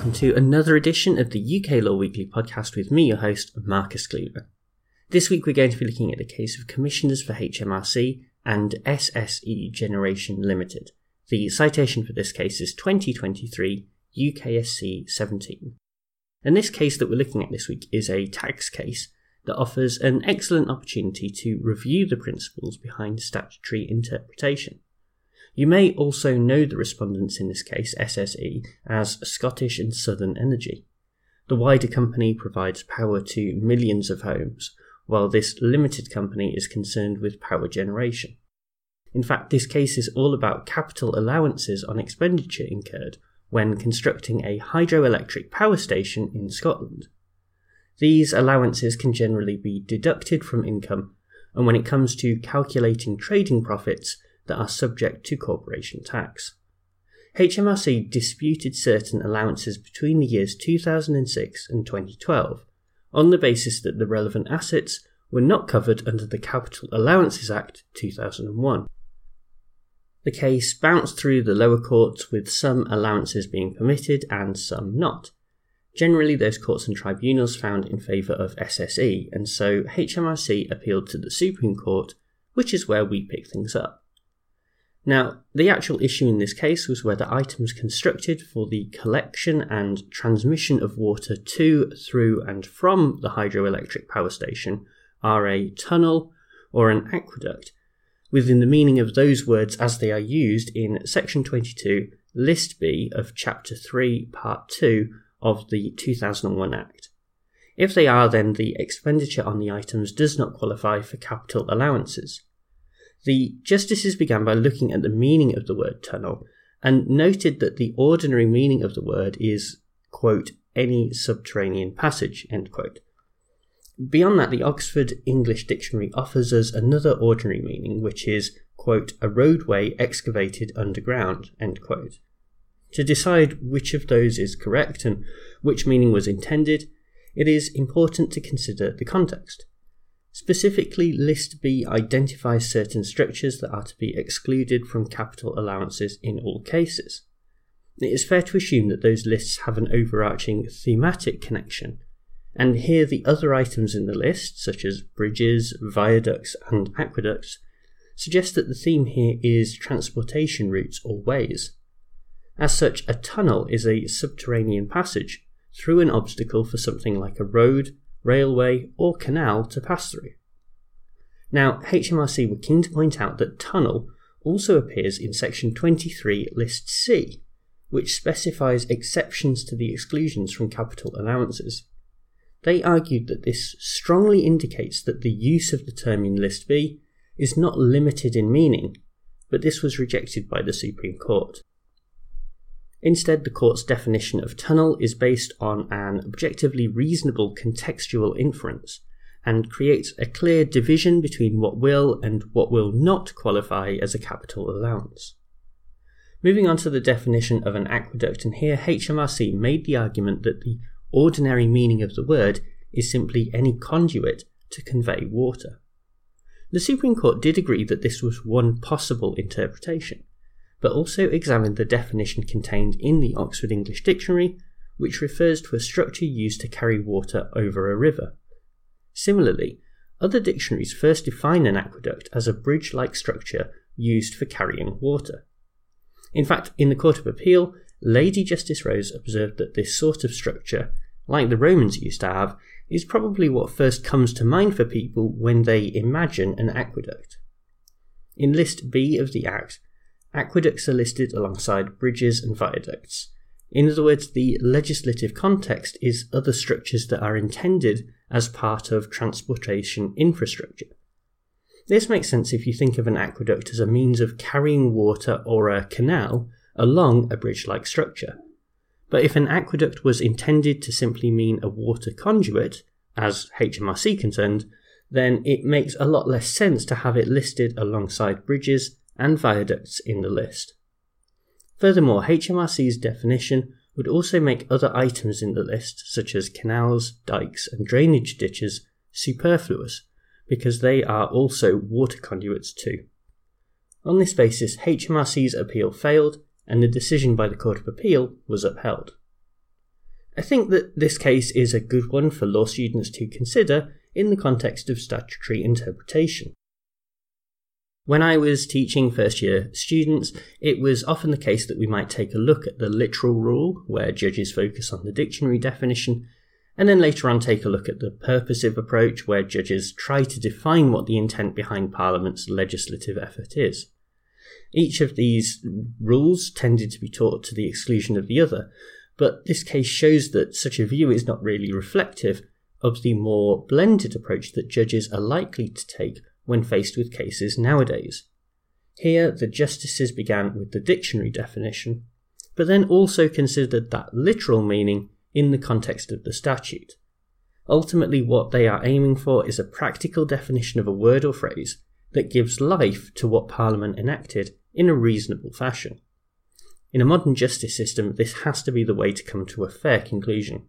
welcome to another edition of the UK Law Weekly podcast with me, your host, Marcus Cleaver. This week we're going to be looking at the case of Commissioners for HMRC and SSE Generation Limited. The citation for this case is 2023 UKSC 17. And this case that we're looking at this week is a tax case that offers an excellent opportunity to review the principles behind statutory interpretation. You may also know the respondents in this case, SSE, as Scottish and Southern Energy. The wider company provides power to millions of homes, while this limited company is concerned with power generation. In fact, this case is all about capital allowances on expenditure incurred when constructing a hydroelectric power station in Scotland. These allowances can generally be deducted from income, and when it comes to calculating trading profits, that are subject to corporation tax. HMRC disputed certain allowances between the years 2006 and 2012 on the basis that the relevant assets were not covered under the Capital Allowances Act 2001. The case bounced through the lower courts with some allowances being permitted and some not. Generally, those courts and tribunals found in favour of SSE, and so HMRC appealed to the Supreme Court, which is where we pick things up. Now, the actual issue in this case was whether items constructed for the collection and transmission of water to, through, and from the hydroelectric power station are a tunnel or an aqueduct, within the meaning of those words as they are used in Section 22, List B of Chapter 3, Part 2 of the 2001 Act. If they are, then the expenditure on the items does not qualify for capital allowances. The justices began by looking at the meaning of the word tunnel and noted that the ordinary meaning of the word is, quote, any subterranean passage, end quote. Beyond that, the Oxford English Dictionary offers us another ordinary meaning, which is, quote, a roadway excavated underground, end quote. To decide which of those is correct and which meaning was intended, it is important to consider the context. Specifically, List B identifies certain structures that are to be excluded from capital allowances in all cases. It is fair to assume that those lists have an overarching thematic connection, and here the other items in the list, such as bridges, viaducts, and aqueducts, suggest that the theme here is transportation routes or ways. As such, a tunnel is a subterranean passage through an obstacle for something like a road, railway, or canal to pass through. Now, HMRC were keen to point out that tunnel also appears in section 23, list C, which specifies exceptions to the exclusions from capital allowances. They argued that this strongly indicates that the use of the term in list B is not limited in meaning, but this was rejected by the Supreme Court. Instead, the court's definition of tunnel is based on an objectively reasonable contextual inference and creates a clear division between what will and what will not qualify as a capital allowance. Moving on to the definition of an aqueduct, and here HMRC made the argument that the ordinary meaning of the word is simply any conduit to convey water. The Supreme Court did agree that this was one possible interpretation, but also examined the definition contained in the Oxford English Dictionary, which refers to a structure used to carry water over a river. Similarly, other dictionaries first define an aqueduct as a bridge like structure used for carrying water. In fact, in the Court of Appeal, Lady Justice Rose observed that this sort of structure, like the Romans used to have, is probably what first comes to mind for people when they imagine an aqueduct. In List B of the Act, aqueducts are listed alongside bridges and viaducts. In other words, the legislative context is other structures that are intended as part of transportation infrastructure. This makes sense if you think of an aqueduct as a means of carrying water or a canal along a bridge like structure. But if an aqueduct was intended to simply mean a water conduit, as HMRC concerned, then it makes a lot less sense to have it listed alongside bridges and viaducts in the list. Furthermore, HMRC's definition would also make other items in the list, such as canals, dikes, and drainage ditches, superfluous, because they are also water conduits too. On this basis, HMRC's appeal failed, and the decision by the Court of Appeal was upheld. I think that this case is a good one for law students to consider in the context of statutory interpretation. When I was teaching first year students, it was often the case that we might take a look at the literal rule, where judges focus on the dictionary definition, and then later on take a look at the purposive approach, where judges try to define what the intent behind Parliament's legislative effort is. Each of these rules tended to be taught to the exclusion of the other, but this case shows that such a view is not really reflective of the more blended approach that judges are likely to take when faced with cases nowadays. Here, the justices began with the dictionary definition, but then also considered that literal meaning in the context of the statute. Ultimately, what they are aiming for is a practical definition of a word or phrase that gives life to what Parliament enacted in a reasonable fashion. In a modern justice system, this has to be the way to come to a fair conclusion.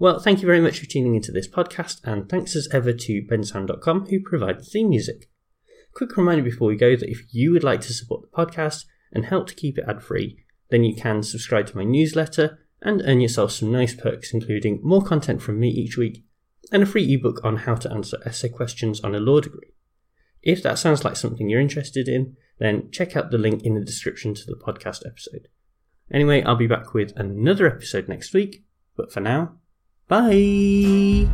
Well, thank you very much for tuning into this podcast, and thanks as ever to bensound.com who provide the theme music. Quick reminder before we go that if you would like to support the podcast and help to keep it ad free, then you can subscribe to my newsletter and earn yourself some nice perks, including more content from me each week and a free ebook on how to answer essay questions on a law degree. If that sounds like something you're interested in, then check out the link in the description to the podcast episode. Anyway, I'll be back with another episode next week, but for now, Bye.